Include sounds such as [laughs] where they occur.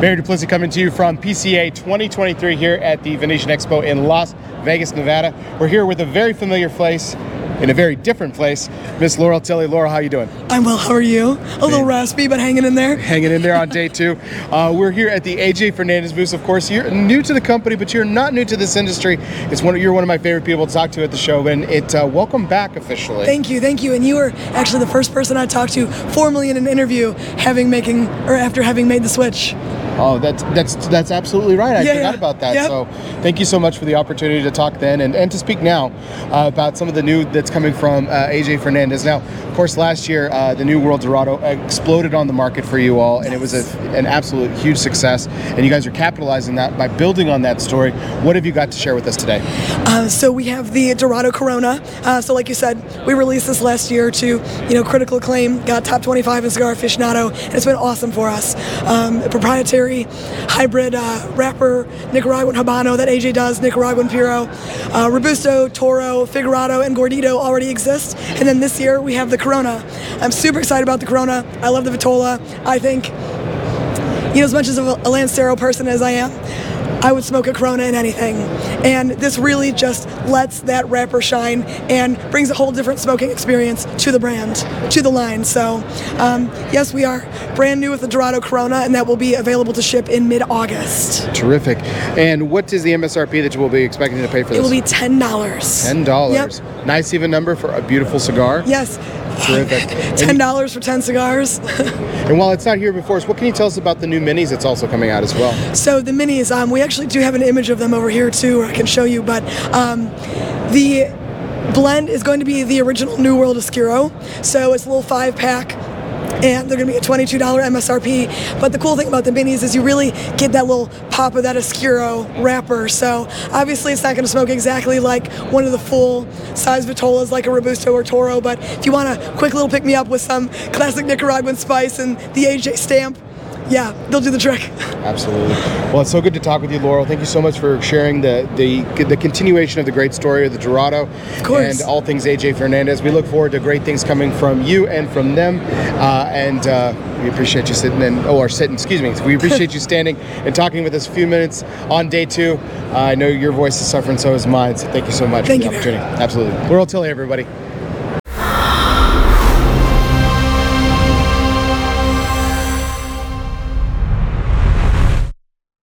Barry Duplessis coming to you from PCA 2023 here at the Venetian Expo in Las Vegas, Nevada. We're here with a very familiar face in a very different place, Miss Laurel Tilley. Laurel, how you doing? I'm well. How are you? A little raspy, but hanging in there. Hanging in there on [laughs] day two. Uh, we're here at the AJ Fernandez booth. Of course, you're new to the company, but you're not new to this industry. It's one. Of, you're one of my favorite people to talk to at the show, and it uh, welcome back officially. Thank you, thank you. And you were actually the first person I talked to formally in an interview, having making or after having made the switch. Oh, that's that's that's absolutely right. I Yeah, forgot yeah. about that. Yep. So, thank you so much for the opportunity to talk then and, and to speak now uh, about some of the new that's coming from uh, AJ Fernandez. Now, of course, last year uh, the new World Dorado exploded on the market for you all, and it was a, an absolute huge success. And you guys are capitalizing that by building on that story. What have you got to share with us today? Uh, so we have the Dorado Corona. Uh, so like you said, we released this last year to you know critical acclaim, got top 25 in Cigar Aficionado, and it's been awesome for us. Um, a hybrid uh, wrapper Nicaraguan Habano that AJ does, Nicaraguan Puro, uh, Robusto, Toro, Figurado, and Gordito already exist, and then this year we have the Corona. I'm super excited about the Corona. I love the Vitola. I think you know, as much as a Lancero person as I am, I would smoke a Corona in anything. And this really just lets that wrapper shine and brings a whole different smoking experience to the brand, to the line. So, um, yes, we are brand new with the Dorado Corona, and that will be available to ship in mid August. Terrific. And what is the MSRP that you will be expecting to pay for this? It will be $10. Ten dollars. Yep. Nice even number for a beautiful cigar. Yes. Terrific. [laughs] $10 for 10 cigars. [laughs] And while it's not here before us, what can you tell us about the new minis that's also coming out as well? So the minis, um, we actually do have an image of them over here too, where I can show you. But um, the blend is going to be the original New World Oscuro. So it's a little five pack. And they're going to be a $22 MSRP. But the cool thing about the minis is you really get that little pop of that Oscuro wrapper. So obviously it's not going to smoke exactly like one of the full size Vitolas like a Robusto or Toro. But if you want a quick little pick me up with some classic Nicaraguan spice and the AJ stamp, yeah, they'll do the trick. Absolutely. Well, it's so good to talk with you, Laurel. Thank you so much for sharing the the, the continuation of the great story of the Dorado course. and all things AJ Fernandez. We look forward to great things coming from you and from them. Uh, and uh, we appreciate you sitting and or sitting, excuse me. We appreciate you [laughs] standing and talking with us a few minutes on day two. Uh, I know your voice is suffering, so is mine. So thank you so much Thank for the you, opportunity. Absolutely. Laurel Tilley, everybody.